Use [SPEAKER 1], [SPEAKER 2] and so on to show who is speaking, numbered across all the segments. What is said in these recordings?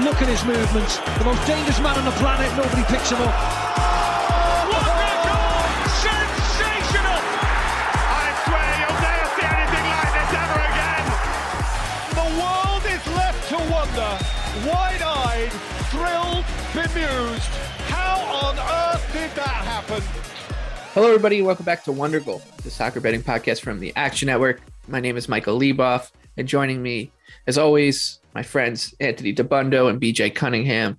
[SPEAKER 1] Look at his movements. The most dangerous man on the planet. Nobody picks him up.
[SPEAKER 2] What a goal! Sensational! I swear you'll never see anything like this ever again.
[SPEAKER 3] The world is left to wonder, wide-eyed, thrilled, bemused. How on earth did that happen?
[SPEAKER 4] Hello, everybody. Welcome back to Wondergoal, the soccer betting podcast from the Action Network. My name is Michael Leboff, and joining me, as always, my friends Anthony Dabbundo and BJ Cunningham.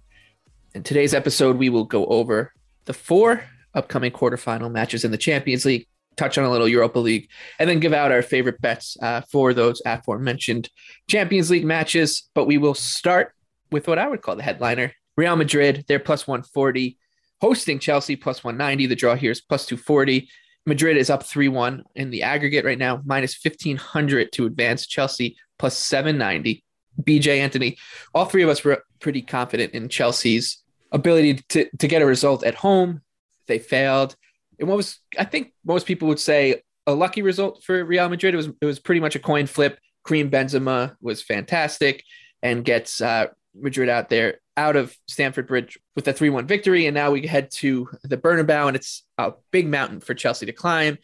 [SPEAKER 4] In today's episode, we will go over the four upcoming quarterfinal matches in the Champions League, touch on a little Europa League, and then give out our favorite bets uh, for those aforementioned Champions League matches. But we will start with what I would call the headliner Real Madrid, they're plus 140, hosting Chelsea plus 190. The draw here is plus 240. Madrid is up 3 1 in the aggregate right now, minus 1500 to advance. Chelsea plus 790. BJ Anthony, all three of us were pretty confident in Chelsea's ability to, to get a result at home. They failed. And what was, I think most people would say, a lucky result for Real Madrid. It was it was pretty much a coin flip. Karim Benzema was fantastic and gets uh, Madrid out there out of Stamford Bridge with a 3 1 victory. And now we head to the Bernabeu, and it's a big mountain for Chelsea to climb.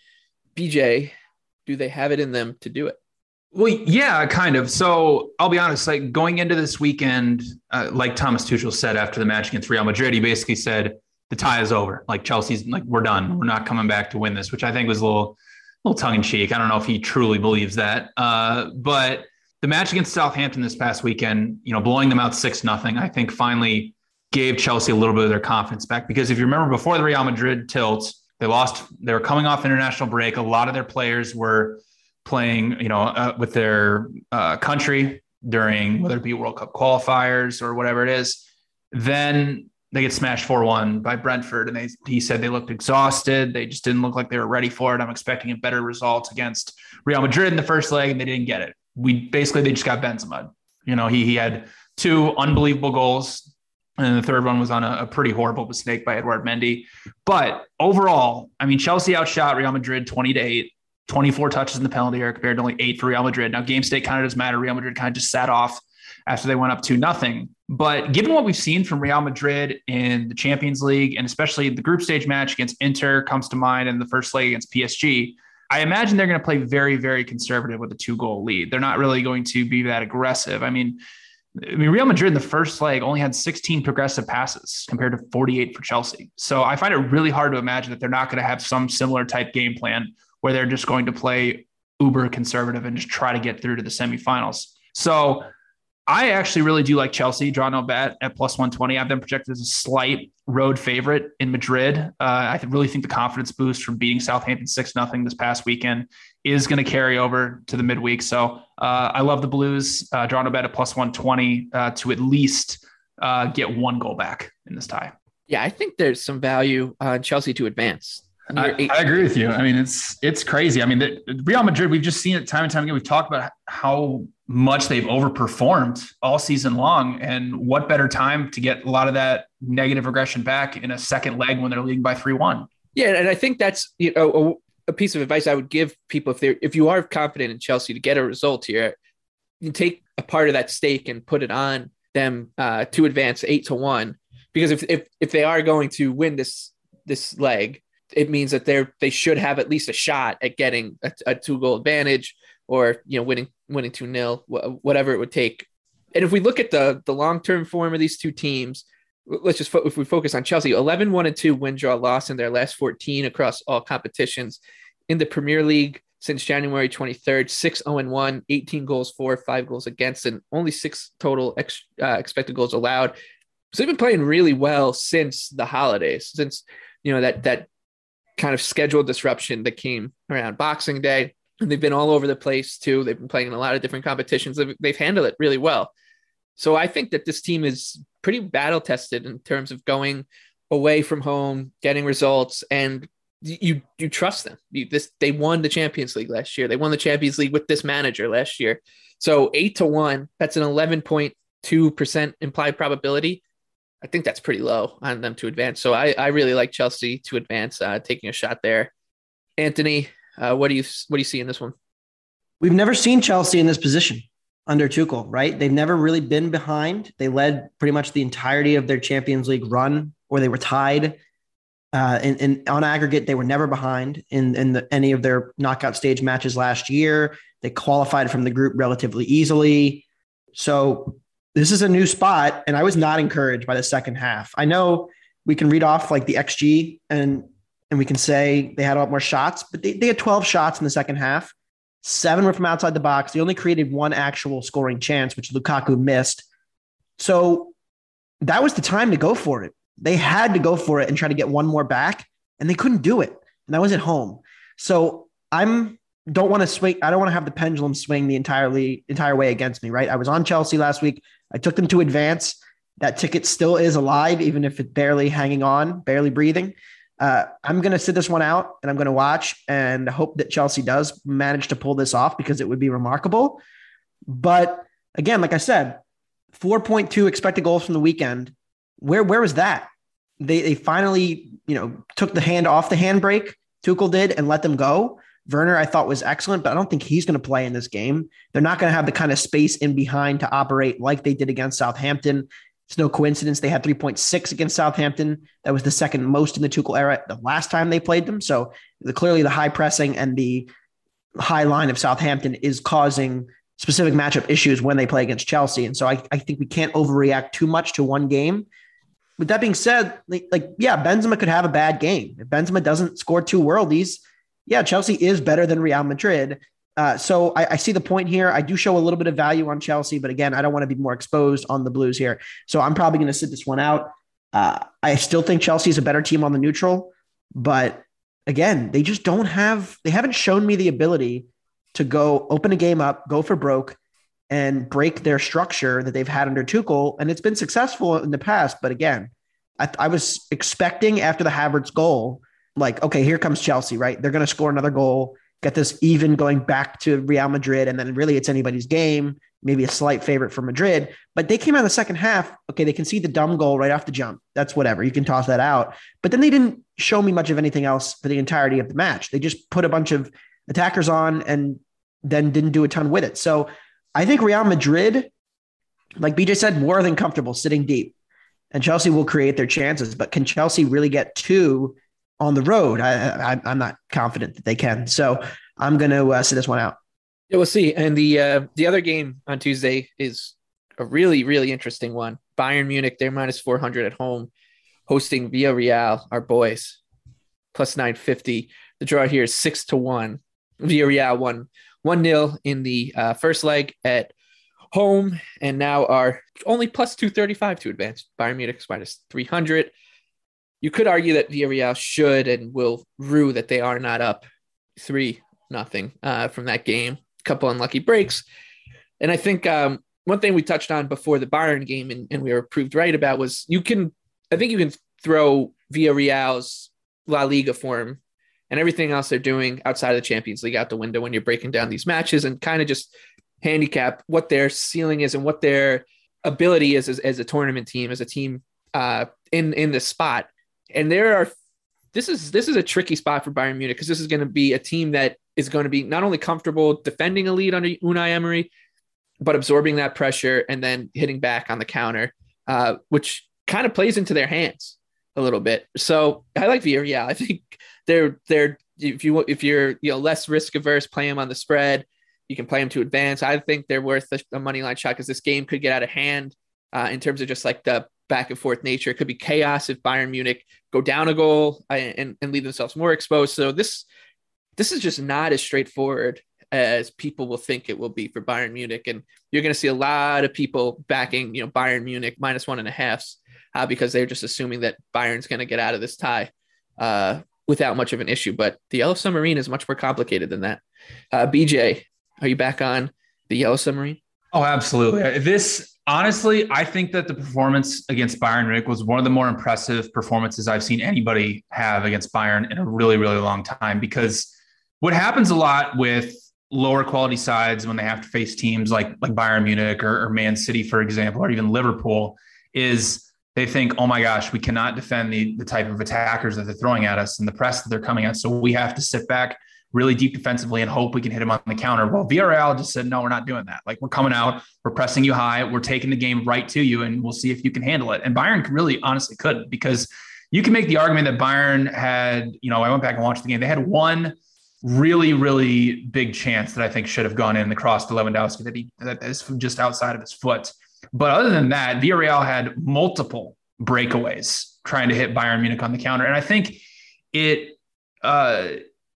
[SPEAKER 4] BJ, do they have it in them to do it?
[SPEAKER 5] Well, yeah, kind of. So I'll be honest, like going into this weekend, uh, like Thomas Tuchel said after the match against Real Madrid, he basically said the tie is over. Like Chelsea's like, we're done. We're not coming back to win this, which I think was a little, little tongue in cheek. I don't know if he truly believes that. Uh, but the match against Southampton this past weekend, you know, blowing them out six nothing, I think finally gave Chelsea a little bit of their confidence back. Because if you remember before the Real Madrid tilt, they lost, they were coming off international break. A lot of their players were playing, you know, uh, with their uh, country during whether it be World Cup qualifiers or whatever it is. Then they get smashed 4-1 by Brentford and they he said they looked exhausted. They just didn't look like they were ready for it. I'm expecting a better result against Real Madrid in the first leg and they didn't get it. We basically they just got Benzema. You know, he he had two unbelievable goals and the third one was on a, a, pretty horrible mistake by Edouard Mendy. But overall, I mean, Chelsea outshot Real Madrid 20 to 8. 24 touches in the penalty area compared to only eight for Real Madrid. Now, game state kind of doesn't matter. Real Madrid kind of just sat off after they went up to nothing. But given what we've seen from Real Madrid in the Champions League, and especially the group stage match against Inter comes to mind, and the first leg against PSG, I imagine they're going to play very, very conservative with a two goal lead. They're not really going to be that aggressive. I mean, I mean, Real Madrid in the first leg only had 16 progressive passes compared to 48 for Chelsea. So I find it really hard to imagine that they're not going to have some similar type game plan where they're just going to play uber conservative and just try to get through to the semifinals. So I actually really do like Chelsea, draw no bet at plus 120. I've been projected as a slight road favorite in Madrid. Uh, I really think the confidence boost from beating Southampton 6 0 this past weekend is going to carry over to the midweek. So uh, I love the Blues, uh, draw no bet at plus 120 uh, to at least uh, get one goal back in this tie.
[SPEAKER 4] Yeah, I think there's some value on Chelsea to advance.
[SPEAKER 5] I, I, agree with you. I mean, it's it's crazy. I mean, the, Real Madrid. We've just seen it time and time again. We've talked about how much they've overperformed all season long, and what better time to get a lot of that negative regression back in a second leg when they're leading by three one.
[SPEAKER 4] Yeah, and I think that's you know a, a piece of advice I would give people if they if you are confident in Chelsea to get a result here, you take a part of that stake and put it on them uh, to advance eight to one. Because if if if they are going to win this this leg it means that they're they should have at least a shot at getting a, a two goal advantage or you know winning winning two nil whatever it would take. And if we look at the the long term form of these two teams, let's just fo- if we focus on Chelsea, 11 1 and 2 win draw loss in their last 14 across all competitions in the Premier League since January 23rd, 6 0 1, 18 goals for, 5 goals against, and only 6 total ex, uh, expected goals allowed. So they've been playing really well since the holidays, since you know that that kind of schedule disruption that came around Boxing Day. And they've been all over the place too. They've been playing in a lot of different competitions. They've, they've handled it really well. So I think that this team is pretty battle tested in terms of going away from home, getting results, and you you trust them. You, this they won the Champions League last year. They won the Champions League with this manager last year. So eight to one, that's an eleven point two percent implied probability. I think that's pretty low on them to advance. So I, I really like Chelsea to advance, uh, taking a shot there. Anthony, uh, what do you what do you see in this one?
[SPEAKER 6] We've never seen Chelsea in this position under Tuchel, right? They've never really been behind. They led pretty much the entirety of their Champions League run, or they were tied. Uh, and, and on aggregate, they were never behind in in the, any of their knockout stage matches last year. They qualified from the group relatively easily. So this is a new spot, and I was not encouraged by the second half. I know we can read off like the XG and and we can say they had a lot more shots, but they, they had 12 shots in the second half. Seven were from outside the box. They only created one actual scoring chance, which Lukaku missed. So that was the time to go for it. They had to go for it and try to get one more back, and they couldn't do it. And that was at home. So I'm don't want to swing. I don't want to have the pendulum swing the entirely entire way against me. Right. I was on Chelsea last week. I took them to advance. That ticket still is alive, even if it's barely hanging on, barely breathing. Uh, I'm going to sit this one out and I'm going to watch and hope that Chelsea does manage to pull this off because it would be remarkable. But again, like I said, 4.2 expected goals from the weekend. Where where was that? They they finally you know took the hand off the handbrake. Tuchel did and let them go. Werner, I thought was excellent, but I don't think he's going to play in this game. They're not going to have the kind of space in behind to operate like they did against Southampton. It's no coincidence they had 3.6 against Southampton. That was the second most in the Tuchel era the last time they played them. So the, clearly the high pressing and the high line of Southampton is causing specific matchup issues when they play against Chelsea. And so I, I think we can't overreact too much to one game. With that being said, like, like yeah, Benzema could have a bad game. If Benzema doesn't score two worldies, yeah, Chelsea is better than Real Madrid. Uh, so I, I, see the point here. I do show a little bit of value on Chelsea, but again, I don't want to be more exposed on the Blues here. So I'm probably going to sit this one out. Uh, I still think Chelsea is a better team on the neutral, but again, they just don't have, they haven't shown me the ability to go open a game up, go for broke, and break their structure that they've had under Tuchel. And it's been successful in the past. But again, I, I was expecting after the Havertz goal, like, okay, here comes Chelsea, right? They're going to score another goal get this even going back to Real Madrid, and then really it's anybody's game, maybe a slight favorite for Madrid. But they came out in the second half. Okay, they can see the dumb goal right off the jump. That's whatever. You can toss that out. But then they didn't show me much of anything else for the entirety of the match. They just put a bunch of attackers on and then didn't do a ton with it. So I think Real Madrid, like BJ said, more than comfortable sitting deep. And Chelsea will create their chances. But can Chelsea really get two on the road. I, I am not confident that they can. So I'm going to uh, sit this one out.
[SPEAKER 4] Yeah, we'll see. And the uh, the other game on Tuesday is a really really interesting one. Bayern Munich, they're minus 400 at home, hosting Villarreal, our boys, plus 950. The draw here is six to one. Villarreal won one nil in the uh, first leg at home, and now are only plus 235 to advance. Bayern Munich minus 300 you could argue that Villarreal should and will rue that they are not up three nothing uh, from that game. A couple unlucky breaks, and I think um, one thing we touched on before the Bayern game and, and we were proved right about was you can. I think you can throw Villarreal's La Liga form and everything else they're doing outside of the Champions League out the window when you're breaking down these matches and kind of just handicap what their ceiling is and what their ability is as, as a tournament team, as a team uh, in in this spot. And there are this is this is a tricky spot for Bayern Munich because this is going to be a team that is going to be not only comfortable defending a lead under Unai Emery, but absorbing that pressure and then hitting back on the counter, uh, which kind of plays into their hands a little bit. So I like Villarreal. I think they're they're if you if you're you know less risk averse, play them on the spread. You can play them to advance. I think they're worth a, money line shot because this game could get out of hand uh, in terms of just like the back and forth nature. It could be chaos if Bayern Munich go down a goal uh, and, and leave themselves more exposed. So this this is just not as straightforward as people will think it will be for Bayern Munich. And you're going to see a lot of people backing, you know, Bayern Munich minus one and a half uh, because they're just assuming that Bayern's going to get out of this tie uh, without much of an issue. But the Yellow Submarine is much more complicated than that. Uh, BJ, are you back on the Yellow Submarine?
[SPEAKER 5] Oh, absolutely. This honestly, I think that the performance against Bayern Munich was one of the more impressive performances I've seen anybody have against Bayern in a really, really long time. Because what happens a lot with lower quality sides when they have to face teams like like Bayern Munich or, or Man City, for example, or even Liverpool, is they think, oh my gosh, we cannot defend the, the type of attackers that they're throwing at us and the press that they're coming at. So we have to sit back really deep defensively and hope we can hit them on the counter. Well, Villarreal just said, no, we're not doing that. Like we're coming out, we're pressing you high, we're taking the game right to you, and we'll see if you can handle it. And Bayern really honestly couldn't because you can make the argument that Bayern had, you know, I went back and watched the game. They had one really, really big chance that I think should have gone in the cross to Lewandowski that he that is just outside of his foot. But other than that, Villarreal had multiple breakaways trying to hit Bayern Munich on the counter. And I think it uh,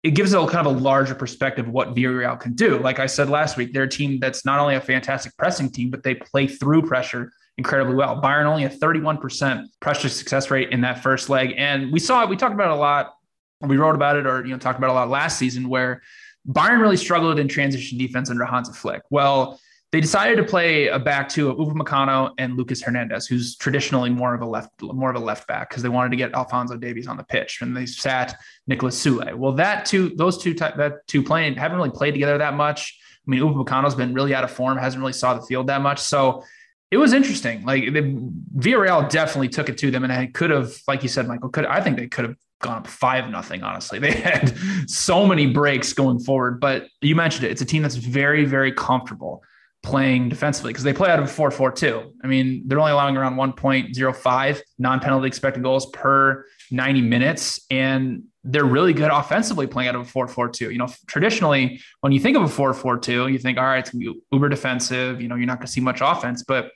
[SPEAKER 5] it gives a kind of a larger perspective of what Villarreal can do. Like I said last week, they're a team that's not only a fantastic pressing team, but they play through pressure incredibly well. Bayern only a 31% pressure success rate in that first leg. And we saw it, we talked about it a lot, we wrote about it or you know talked about it a lot last season where Bayern really struggled in transition defense under Hansi Flick. Well, they decided to play a back two of Upamecano and Lucas Hernandez, who's traditionally more of a left, more of a left back, because they wanted to get Alphonso Davies on the pitch, and they sat Nicolas Sule. Well, that two, those two, that two playing haven't really played together that much. I mean, Upamecano's been really out of form, hasn't really saw the field that much, so it was interesting. Like the Villarreal definitely took it to them, and it could have, like you said, Michael, could I think they could have gone up five nothing. Honestly, they had so many breaks going forward. But you mentioned it; it's a team that's very, very comfortable playing defensively because they play out of a 4-4-2. I mean, they're only allowing around 1.05 non-penalty expected goals per 90 minutes and they're really good offensively playing out of a 4-4-2. You know, traditionally when you think of a 4-4-2, you think all right, it's going to be uber defensive, you know, you're not going to see much offense, but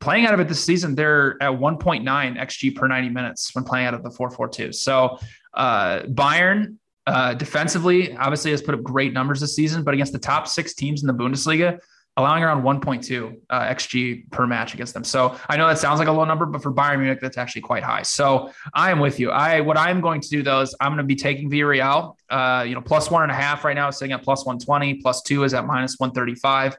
[SPEAKER 5] playing out of it this season, they're at 1.9 xG per 90 minutes when playing out of the 4-4-2. So, uh, Bayern uh, defensively obviously has put up great numbers this season, but against the top 6 teams in the Bundesliga, allowing around 1.2 uh, xG per match against them. So I know that sounds like a low number, but for Bayern Munich, that's actually quite high. So I am with you. I what I'm going to do though is I'm going to be taking Villarreal. Uh, you know, plus one and a half right now, sitting at plus 120. Plus two is at minus 135.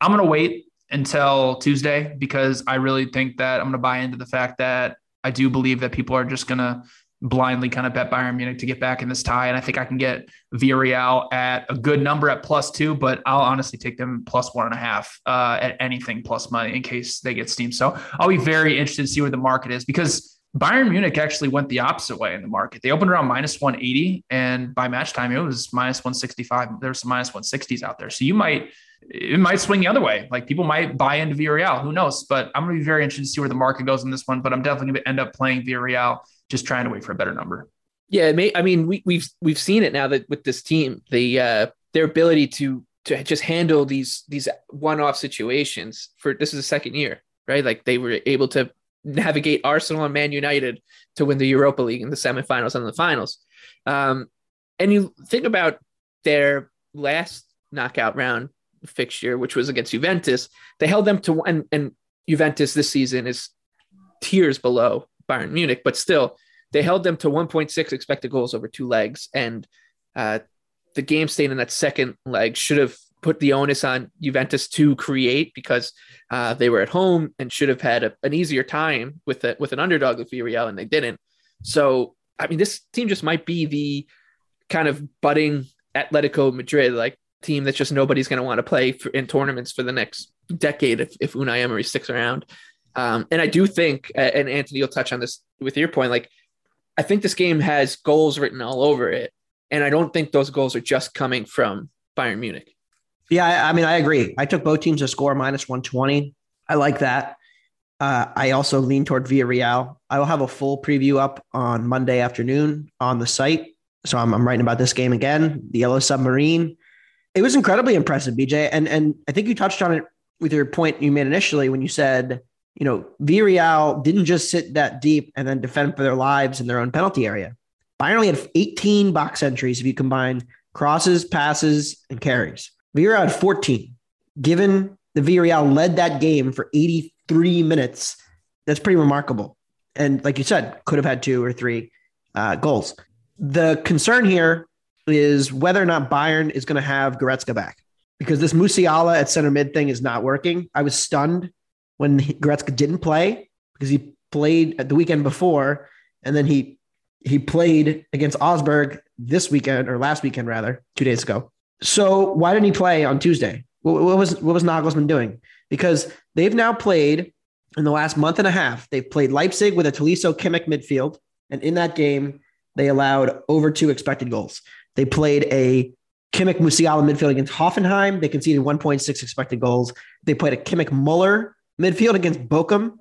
[SPEAKER 5] I'm going to wait until Tuesday because I really think that I'm going to buy into the fact that I do believe that people are just going to blindly kind of bet Bayern Munich to get back in this tie. And I think I can get Villarreal at a good number at plus two, but I'll honestly take them plus one and a half uh, at anything plus money in case they get steam. So I'll be very interested to see where the market is because Bayern Munich actually went the opposite way in the market. They opened around minus 180, and by match time, it was minus 165. There's some minus 160s out there. So you might, it might swing the other way. Like people might buy into Villarreal. Who knows? But I'm going to be very interested to see where the market goes in this one. But I'm definitely going to end up playing Villarreal just trying to wait for a better number.
[SPEAKER 4] Yeah, may, I mean, we, we've we've seen it now that with this team, the uh, their ability to to just handle these these one off situations for this is the second year, right? Like they were able to navigate Arsenal and Man United to win the Europa League in the semifinals and the finals. Um, and you think about their last knockout round fixture, which was against Juventus, they held them to and and Juventus this season is tiers below Bayern Munich, but still, they held them to 1.6 expected goals over two legs. And uh, the game state in that second leg should have put the onus on Juventus to create because uh, they were at home and should have had a, an easier time with a, with an underdog with Villarreal, and they didn't. So, I mean, this team just might be the kind of budding Atletico Madrid like team that just nobody's going to want to play for, in tournaments for the next decade if, if Unai Emery sticks around. Um, and I do think, and Anthony, you'll touch on this with your point. Like, I think this game has goals written all over it, and I don't think those goals are just coming from Bayern Munich.
[SPEAKER 6] Yeah, I, mean, I agree. I took both teams to score minus one twenty. I like that. Uh, I also lean toward Villarreal. I will have a full preview up on Monday afternoon on the site. So I'm, I'm writing about this game again. The Yellow Submarine. It was incredibly impressive, BJ, and and I think you touched on it with your point you made initially when you said you know, Villarreal didn't just sit that deep and then defend for their lives in their own penalty area. Bayern only had 18 box entries if you combine crosses, passes, and carries. Villarreal had 14. Given the Villarreal led that game for 83 minutes, that's pretty remarkable. And like you said, could have had two or three uh, goals. The concern here is whether or not Bayern is going to have Goretzka back. because this Musiala at center mid thing is not working. I was stunned when he, Goretzka didn't play because he played at the weekend before, and then he he played against Augsburg this weekend or last weekend rather, two days ago. So why didn't he play on Tuesday? What, what was what was Nagelsmann doing? Because they've now played in the last month and a half. They've played Leipzig with a Tolisso Kimmich midfield, and in that game they allowed over two expected goals. They played a Kimmich Musiala midfield against Hoffenheim. They conceded 1.6 expected goals. They played a Kimmich Muller midfield against Bochum.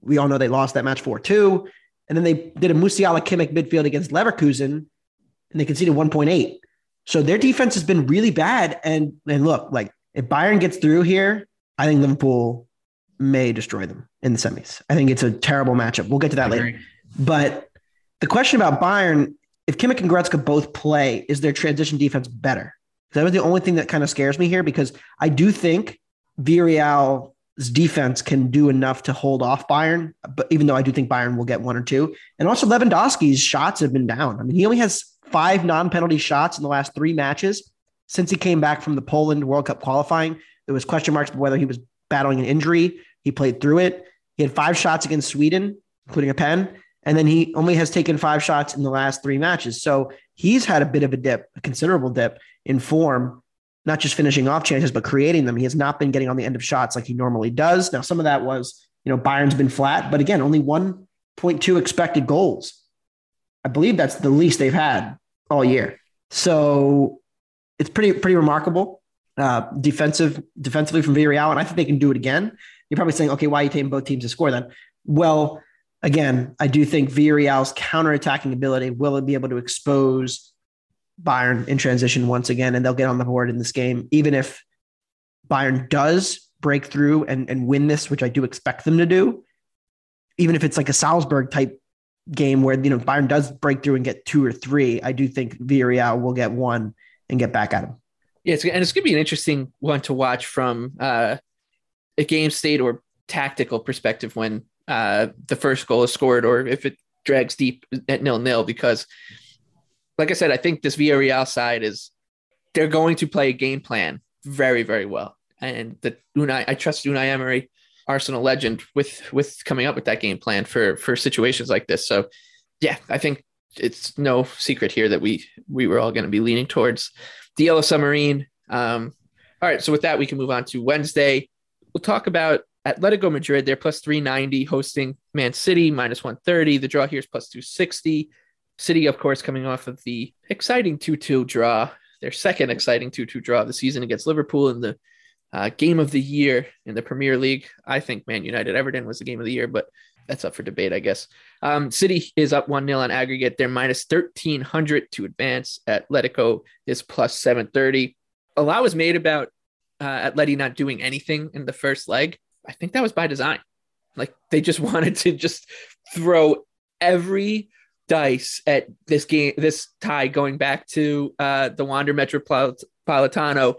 [SPEAKER 6] We all know they lost that match 4 2. And then they did a Musiala Kimmich midfield against Leverkusen and they conceded 1.8. So their defense has been really bad. And, and look, like if Bayern gets through here, I think Liverpool may destroy them in the semis. I think it's a terrible matchup. We'll get to that later. But the question about Bayern if Kimmich and Goretzka both play, is their transition defense better? That was the only thing that kind of scares me here because I do think Villarreal's defense can do enough to hold off Bayern, but even though I do think Bayern will get one or two. And also Lewandowski's shots have been down. I mean, he only has five non-penalty shots in the last three matches since he came back from the Poland World Cup qualifying. There was question marks whether he was battling an injury. He played through it. He had five shots against Sweden, including a pen. And then he only has taken five shots in the last three matches. So he's had a bit of a dip, a considerable dip in form, not just finishing off chances, but creating them. He has not been getting on the end of shots like he normally does. Now, some of that was, you know, Bayern's been flat, but again, only 1.2 expected goals. I believe that's the least they've had all year. So it's pretty, pretty remarkable. Uh, defensive, defensively from Villarreal, and I think they can do it again. You're probably saying, okay, why are you taking both teams to score then? Well, again, I do think Villarreal's counterattacking ability will be able to expose Bayern in transition once again, and they'll get on the board in this game, even if Bayern does break through and, and win this, which I do expect them to do. Even if it's like a Salzburg type game where you know Bayern does break through and get two or three, I do think Villarreal will get one and get back at him.
[SPEAKER 4] Yeah, it's, and it's going to be an interesting one to watch from uh, a game state or tactical perspective when uh, the first goal is scored or if it drags deep at nil nil because like I said, I think this Villarreal side is they're going to play a game plan very, very well. And the Unai, I trust Unai Emery, Arsenal legend, with with coming up with that game plan for for situations like this. So yeah, I think it's no secret here that we we were all going to be leaning towards the Yellow Submarine. Um, all right, so with that, we can move on to Wednesday. We'll talk about Atletico Madrid, they're plus 390, hosting Man City, minus 130. The draw here is plus 260. City, of course, coming off of the exciting 2 2 draw, their second exciting 2 2 draw of the season against Liverpool in the uh, game of the year in the Premier League. I think Man United Everton was the game of the year, but that's up for debate, I guess. Um, City is up 1 0 on aggregate. They're minus 1300 to advance. Atletico is plus 730. A lot was made about uh, Atleti not doing anything in the first leg. I think that was by design. Like they just wanted to just throw every dice at this game, this tie going back to uh, the Wanda Metropolitano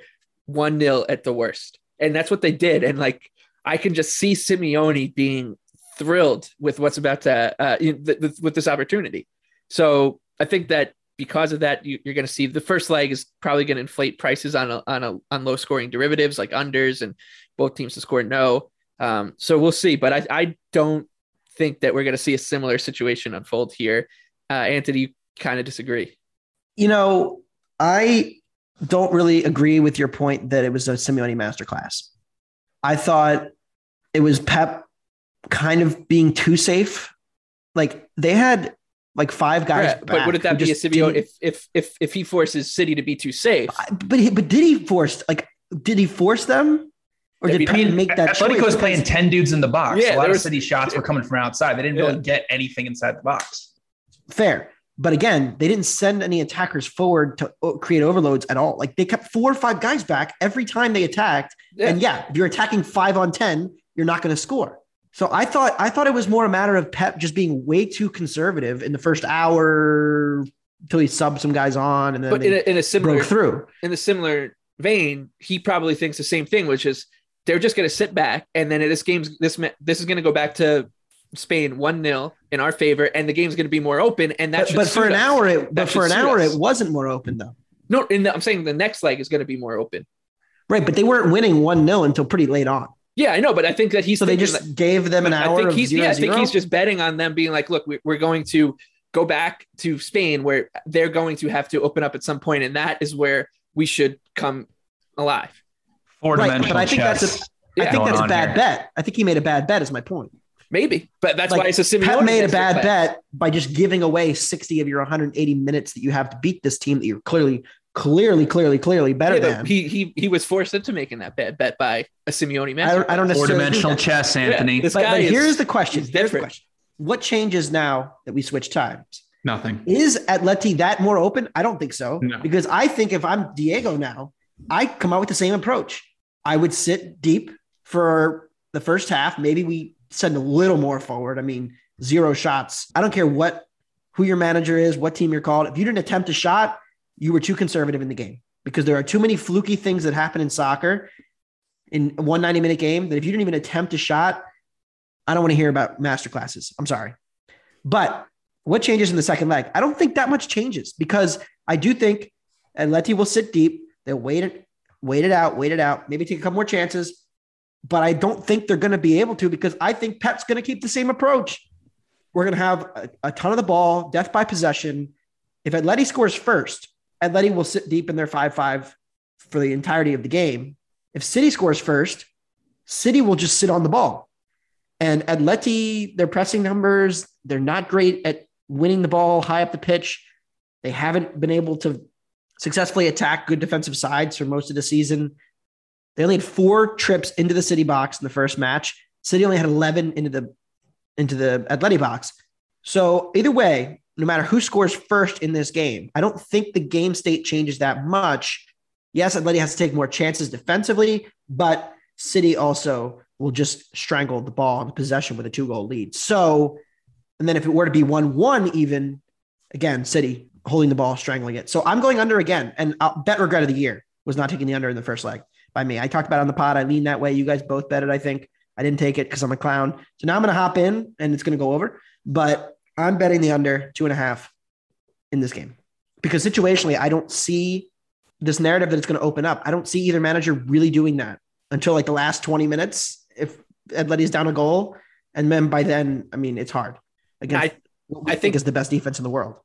[SPEAKER 4] 1 0 at the worst. And that's what they did. And like, I can just see Simeone being thrilled with what's about to, uh, with this opportunity. So I think that because of that, you, are going to see the first leg is probably going to inflate prices on a, on a, on low scoring derivatives like unders and both teams to score no. Um, so we'll see, but I, I don't think that we're going to see a similar situation unfold here. Uh, Anthony, you kind of disagree.
[SPEAKER 6] You know, I don't really agree with your point that it was a Simeone masterclass. I thought it was Pep kind of being too safe. Like they had like five guys.
[SPEAKER 4] but would that be a Simeone if if if if he forces City to be too safe?
[SPEAKER 6] But he, but did he force like did he force them? Or did
[SPEAKER 5] I mean, make that Atletico was playing 10 dudes in the box. Yeah, a lot of City shots were coming from outside. They didn't yeah. really get anything inside the box.
[SPEAKER 6] Fair. But again, they didn't send any attackers forward to uh, create overloads at all. Like they kept four or five guys back every time they attacked. Yeah. And yeah, if you're attacking five on 10, you're not going to score. So I thought I thought it was more a matter of Pep just being way too conservative in the first hour until he subbed some guys on and then
[SPEAKER 4] but in a, in a similar
[SPEAKER 6] broke through.
[SPEAKER 4] In a similar vein, he probably thinks the same thing, which is they're just going to sit back, and then this game's this this is going to go back to Spain one 0 in our favor, and the game's going to be more open. And that
[SPEAKER 6] but, but for an us. hour, it but for an hour us. it wasn't more open though.
[SPEAKER 4] No, in the, I'm saying the next leg is going to be more open.
[SPEAKER 6] Right, but they weren't winning one 0 until pretty late on.
[SPEAKER 4] Yeah, I know, but I think that he's
[SPEAKER 6] so they just
[SPEAKER 4] that-
[SPEAKER 6] gave them an
[SPEAKER 4] I
[SPEAKER 6] hour
[SPEAKER 4] think
[SPEAKER 6] of
[SPEAKER 4] he's
[SPEAKER 6] zero
[SPEAKER 4] yeah, I think
[SPEAKER 6] zero?
[SPEAKER 4] he's just betting on them being like, look, we- we're going to go back to Spain where they're going to have to open up at some point, and that is where we should come alive.
[SPEAKER 5] Four
[SPEAKER 6] right, but I think
[SPEAKER 5] chess.
[SPEAKER 6] that's a I
[SPEAKER 4] Yeah.
[SPEAKER 6] think that's a bad
[SPEAKER 5] here.
[SPEAKER 6] bet. I think he made a bad bet. Is my point.
[SPEAKER 4] Maybe, but that's
[SPEAKER 6] Like,
[SPEAKER 4] why it's a Simeone.
[SPEAKER 6] Pep made a bad
[SPEAKER 4] class.
[SPEAKER 6] bet by just giving away 60 of your 180 minutes that you have to beat this team that you're clearly, clearly, clearly, clearly better
[SPEAKER 4] Yeah,
[SPEAKER 6] than.
[SPEAKER 4] he he he was forced into making that bad bet by a Simeone
[SPEAKER 6] I
[SPEAKER 4] master.
[SPEAKER 6] don't, I don't
[SPEAKER 5] Four dimensional
[SPEAKER 6] agree with that.
[SPEAKER 5] chess, Anthony.
[SPEAKER 4] this
[SPEAKER 6] But,
[SPEAKER 4] guy
[SPEAKER 6] but
[SPEAKER 4] is-
[SPEAKER 6] here's the question. Here's the
[SPEAKER 4] different.
[SPEAKER 6] question. What changes now that we switch times?
[SPEAKER 5] Nothing.
[SPEAKER 6] Is Atleti that more open? I don't think so.
[SPEAKER 5] No.
[SPEAKER 6] Because I think if I'm Diego now, I come out with the same approach. I would sit deep for the first half. Maybe we send a little more forward. I mean, zero shots. I don't care what who your manager is, what team you're called. If you didn't attempt a shot, you were too conservative in the game because there are too many fluky things that happen in soccer in a 190 minute game that if you didn't even attempt a shot, I don't want to hear about master classes. I'm sorry. But what changes in the second leg? I don't think that much changes because I do think Atleti will sit deep. They'll wait it, wait it out, wait it out, maybe take a couple more chances. But I don't think they're going to be able to because I think Pep's going to keep the same approach. We're going to have a, a ton of the ball, death by possession. If Atleti scores first, Atleti will sit deep in their 5 5 for the entirety of the game. If City scores first, City will just sit on the ball. And Atleti, their pressing numbers, they're not great at winning the ball high up the pitch. They haven't been able to successfully attack good defensive sides for most of the season. They only had four trips into the city box in the first match. City only had 11 into the into the Atleti box. So either way, no matter who scores first in this game, I don't think the game state changes that much. Yes, Atleti has to take more chances defensively, but City also will just strangle the ball in possession with a two goal lead. So, and then if it were to be 1 1 even, again, City holding the ball, strangling it. So I'm going under again. And I'll bet regret of the year was not taking the under in the first leg by me. I talked about on the pod. I lean that way. You guys both bet it, I think. I didn't take it because I'm a clown. So now I'm going to hop in and it's going to go over. But I'm betting the under two and a half in this game because situationally, I don't see this narrative that it's going to open up. I don't see either manager really doing that until like the last 20 minutes. If Atleti's down a goal, and then by then, I mean, it's hard. Again,
[SPEAKER 4] I- I
[SPEAKER 6] think
[SPEAKER 4] think-
[SPEAKER 6] is the best defense in the world.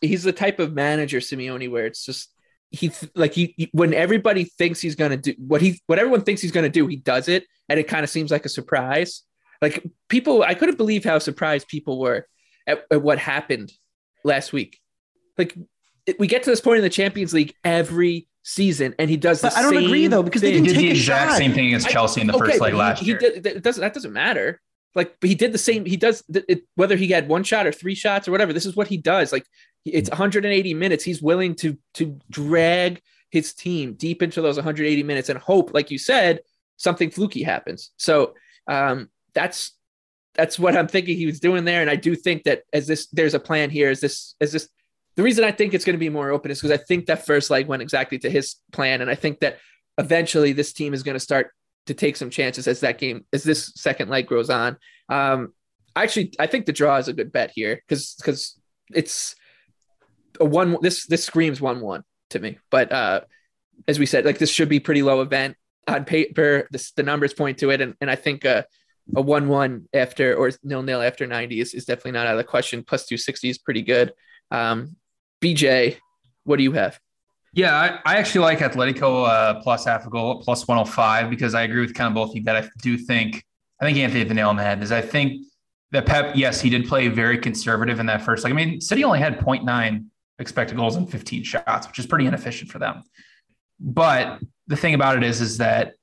[SPEAKER 4] he's the type of manager Simeone where it's just he like he he- when everybody thinks he's gonna do what he what everyone thinks he's gonna do, he does it, and it kind of seems like a surprise. Like people, I couldn't believe how surprised people were at, at what happened last week. Like it, we get to this point in the Champions League every season, and he does.
[SPEAKER 6] But
[SPEAKER 4] the
[SPEAKER 6] I don't agree, though, because they
[SPEAKER 4] thing.
[SPEAKER 5] He
[SPEAKER 6] didn't
[SPEAKER 5] did
[SPEAKER 6] take
[SPEAKER 5] the
[SPEAKER 6] a
[SPEAKER 5] exact
[SPEAKER 6] shot.
[SPEAKER 5] same thing against
[SPEAKER 4] I-
[SPEAKER 5] Chelsea in the
[SPEAKER 4] okay,
[SPEAKER 5] first
[SPEAKER 4] but
[SPEAKER 5] leg
[SPEAKER 4] he-
[SPEAKER 5] last
[SPEAKER 4] he
[SPEAKER 5] year.
[SPEAKER 4] did- that doesn't that doesn't matter. Like, but he did the same. He does it, whether he had one shot or three shots or whatever. This is what he does. Like, it's 180 minutes. He's willing to to drag his team deep into those 180 minutes and hope, like you said, something fluky happens. So um, that's that's what I'm thinking he was doing there. And I do think that as this there's a plan here. Is this is this the reason I think it's going to be more open is because I think that first leg went exactly to his plan, and I think that eventually this team is going to start to take some chances as that game as this second leg grows on. Um, actually, I think the draw is a good bet here because because it's a one. This this screams one one to me, but uh, as we said, like this should be pretty low event on paper. This, the numbers point to it, and and I think uh, a one one after or nil nil after ninety is, is definitely not out of the question. Plus two sixty is pretty good. Um, BJ, what do you have?
[SPEAKER 5] Yeah, I, I actually like Atletico uh, plus half a goal, plus 105, because I agree with kind of both of you that I do think, I think Anthony hit the nail on the head, is I think that Pep, yes, he did play very conservative in that first. Like, I mean, City only had 0.9 expected goals and 15 shots, which is pretty inefficient for them. But the thing about it is, is that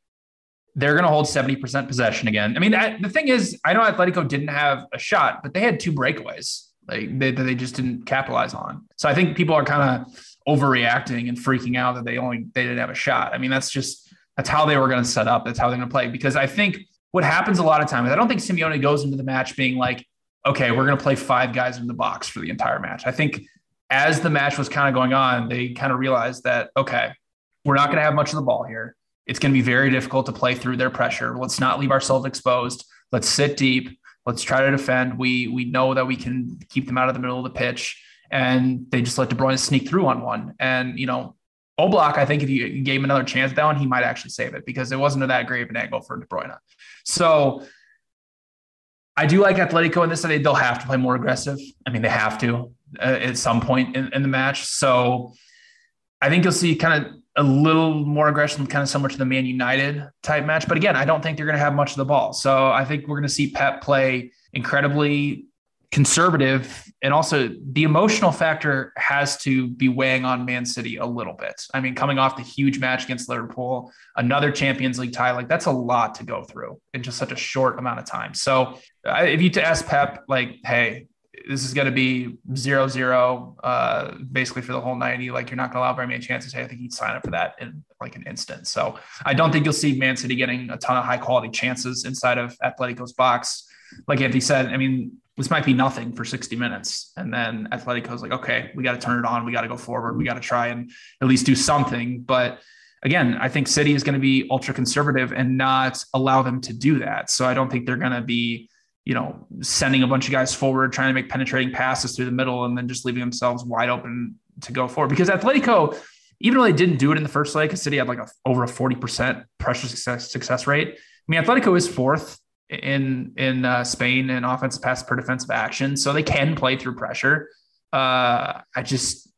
[SPEAKER 5] they're going to hold 70% possession again. I mean, I, the thing is, I know Atletico didn't have a shot, but they had two breakaways like they, they just didn't capitalize on. So I think people are kind of overreacting and freaking out that they only they didn't have a shot. I mean, that's just that's how they were going to set up. That's how they're going to play. Because I think what happens a lot of times, I don't think Simeone goes into the match being like, okay, we're going to play five guys in the box for the entire match. I think as the match was kind of going on, they kind of realized that okay, we're not going to have much of the ball here. It's going to be very difficult to play through their pressure. Let's not leave ourselves exposed. Let's sit deep. Let's try to defend. We we know that we can keep them out of the middle of the pitch and they just let De Bruyne sneak through on one. And, you know, Oblak, I think if you gave him another chance that one, he might actually save it because it wasn't that great of an angle for De Bruyne. So I do like Atletico in this. They'll have to play more aggressive. I mean, they have to Uh, at some point in, in the match. So I think you'll see kind of a little more aggression, kind of similar to the Man United type match. But again, I don't think they're going to have much of the ball. So I think we're going to see Pep play incredibly conservative and also the emotional factor has to be weighing on Man City a little bit. I mean, coming off the huge match against Liverpool, another Champions League tie, like that's a lot to go through in just such a short amount of time. So uh, if you to ask Pep, like, hey, this is going to be zero zero, uh, basically for the whole 90. Like, you're not going to allow very many chances. I think he'd sign up for that in like an instant. So I don't think you'll see Man City getting a ton of high quality chances inside of Atletico's box. Like Anthony said, I mean, this might be nothing for 60 minutes. And then Atletico's like, okay, we got to turn it on. We got to go forward. We got to try and at least do something. But again, I think City is going to be ultra conservative and not allow them to do that. So I don't think they're going to be, you know, sending a bunch of guys forward, trying to make penetrating passes through the middle and then just leaving themselves wide open to go forward. Because Atletico, even though they didn't do it in the first leg, because City had like a, over a 40% pressure success, success rate. I mean, Atletico is fourth in in uh, Spain in offensive pass per defensive action, so they can play through pressure. Uh, I just,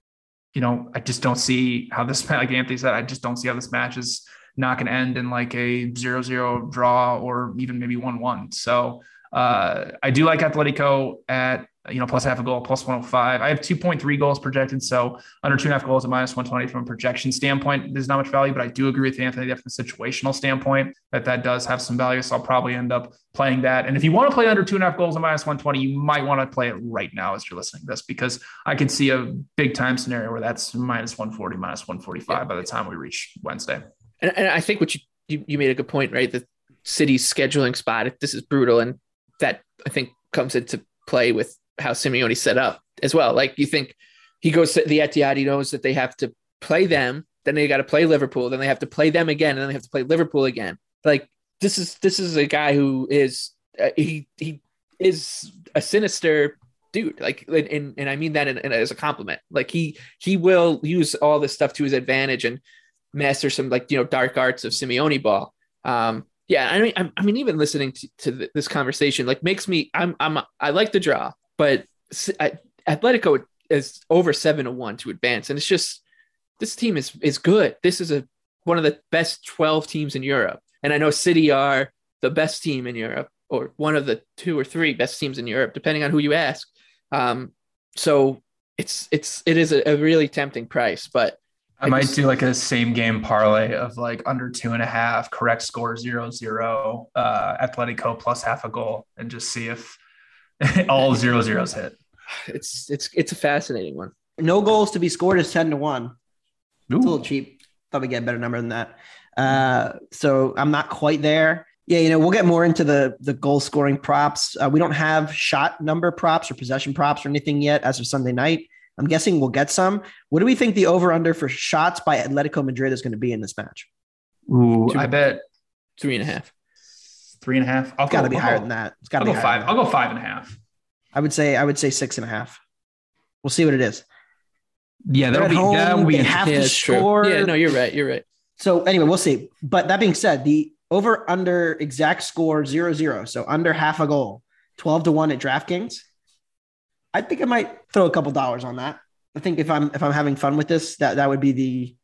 [SPEAKER 5] you know, I just don't see how this, like Anthony said, I just don't see how this match is not going to end in like a zero zero draw or even maybe one one. So uh, I do like Atletico at you know, plus half a goal, plus 105. I have 2.3 goals projected. So under two and a half goals at minus 120 from a projection standpoint, there's not much value, but I do agree with Anthony that from a situational standpoint that that does have some value. So I'll probably end up playing that. And if you want to play under two and a half goals at minus 120, you might want to play it right now as you're listening to this, because I can see a big time scenario where that's minus 140, minus 145 yeah. by the time we reach Wednesday.
[SPEAKER 4] And, and I think what you, you, you made a good point, right? The city's scheduling spot, this is brutal. And that I think comes into play with how Simeone set up as well. Like you think he goes to the Etihad, he knows that they have to play them, then they got to play Liverpool, then they have to play them again, and then they have to play Liverpool again. Like this is this is a guy who is uh, he he is a sinister dude. Like and and I mean that in, in, as a compliment. Like he he will use all this stuff to his advantage and master some like you know dark arts of Simeone ball. Um, yeah, I mean, I, I mean, even listening to, to this conversation like makes me. I'm I'm I like the draw but Atletico is over seven to one to advance, and it's just this team is is good. This is a one of the best twelve teams in Europe, and I know City are the best team in Europe, or one of the two or three best teams in Europe, depending on who you ask. Um, so it's it's it is a, a really tempting price, but
[SPEAKER 5] I, I might just, do like a same game parlay of like under two and a half, correct score zero zero, uh, Atletico plus half a goal, and just see if all zero zeros hit.
[SPEAKER 4] It's it's it's a fascinating one.
[SPEAKER 6] No goals to be scored is ten to one. Ooh. It's a little cheap. Thought we get a better number than that. Uh, so I'm not quite there. Yeah, you know, we'll get more into the the goal scoring props. Uh, we don't have shot number props or possession props or anything yet as of Sunday night. I'm guessing we'll get some. What do we think the over under for shots by Atletico Madrid is going to be in this match?
[SPEAKER 5] Ooh, Two, I bet
[SPEAKER 4] three and a half
[SPEAKER 5] three and a half.
[SPEAKER 6] I'll it's got to be I'll higher go, than that. It's got to
[SPEAKER 5] be five. I'll go five and a half.
[SPEAKER 6] I would say I would say six and a half. We'll see what it is.
[SPEAKER 5] Yeah, that'll be home, that'll be
[SPEAKER 6] have yeah, to score.
[SPEAKER 4] True. Yeah, no, you're right. You're right.
[SPEAKER 6] So anyway, we'll see. But that being said, the over under exact score zero zero, so under half a goal, twelve to one at DraftKings. I think I might throw a couple dollars on that. I think if I'm if I'm having fun with this, that that would be the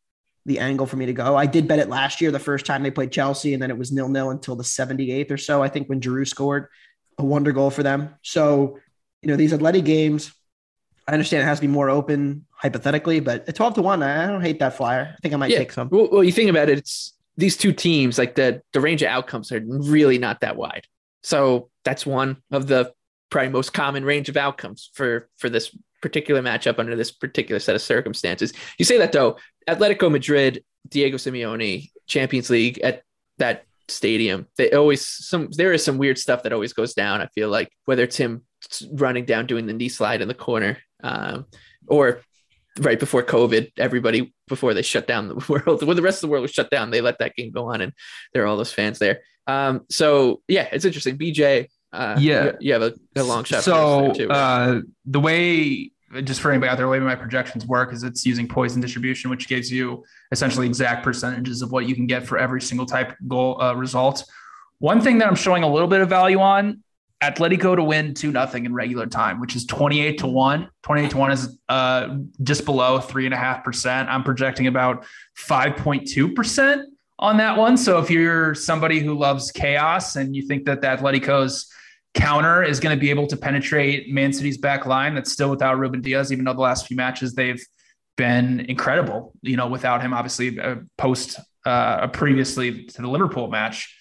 [SPEAKER 6] the angle for me to go. I did bet it last year, the first time they played Chelsea, and then it was nil nil until the 78th or so. I think when Giroud scored a wonder goal for them. So, you know, these athletic games, I understand it has to be more open hypothetically, but at 12 to 1, I don't hate that flyer. I think I might yeah. take some.
[SPEAKER 4] Well, well, you think about it, it's these two teams, like the the range of outcomes are really not that wide. So that's one of the probably most common range of outcomes for for this particular matchup under this particular set of circumstances. You say that though, Atletico Madrid, Diego Simeone, Champions League at that stadium, they always some there is some weird stuff that always goes down. I feel like whether it's him running down doing the knee slide in the corner, um, or right before COVID, everybody before they shut down the world, when the rest of the world was shut down, they let that game go on, and there are all those fans there. Um, so yeah, it's interesting. BJ, uh,
[SPEAKER 5] yeah,
[SPEAKER 4] have a, a, long shot.
[SPEAKER 5] So uh, the way just for anybody out there, the way my projections work is it's using Poisson distribution, which gives you essentially exact percentages of what you can get for every single type goal uh, result. One thing that I'm showing a little bit of value on Atletico to win 2 nothing in regular time, which is 28 to 1. 28 to 1 is uh, just below 3.5%. I'm projecting about 5.2% on that one. So if you're somebody who loves chaos and you think that the Atletico's counter is going to be able to penetrate Man City's back line that's still without Ruben Dias, even though the last few matches they've been incredible, you know, without him, obviously, uh, post uh, previously to the Liverpool match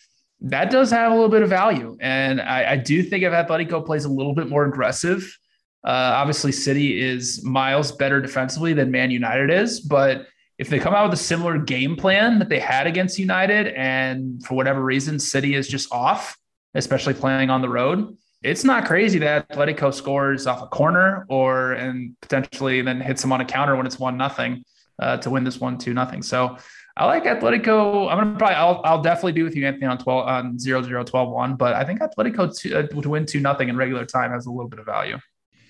[SPEAKER 5] that does have a little bit of value. And I, I do think if Atletico plays a little bit more aggressive, uh, obviously City is miles better defensively than Man United is. But if they come out with a similar game plan that they had against United, and for whatever reason, City is just off, especially playing on the road, it's not crazy that Atletico scores off a corner or and potentially then hits them on a counter when it's one nothing uh, to win this one two nothing. So I like Atletico. I'm gonna probably I'll, I'll definitely be with you, Anthony, on 12 on 0 0 12 1, but I think Atletico to, uh, to win 2 nothing in regular time has a little bit of value.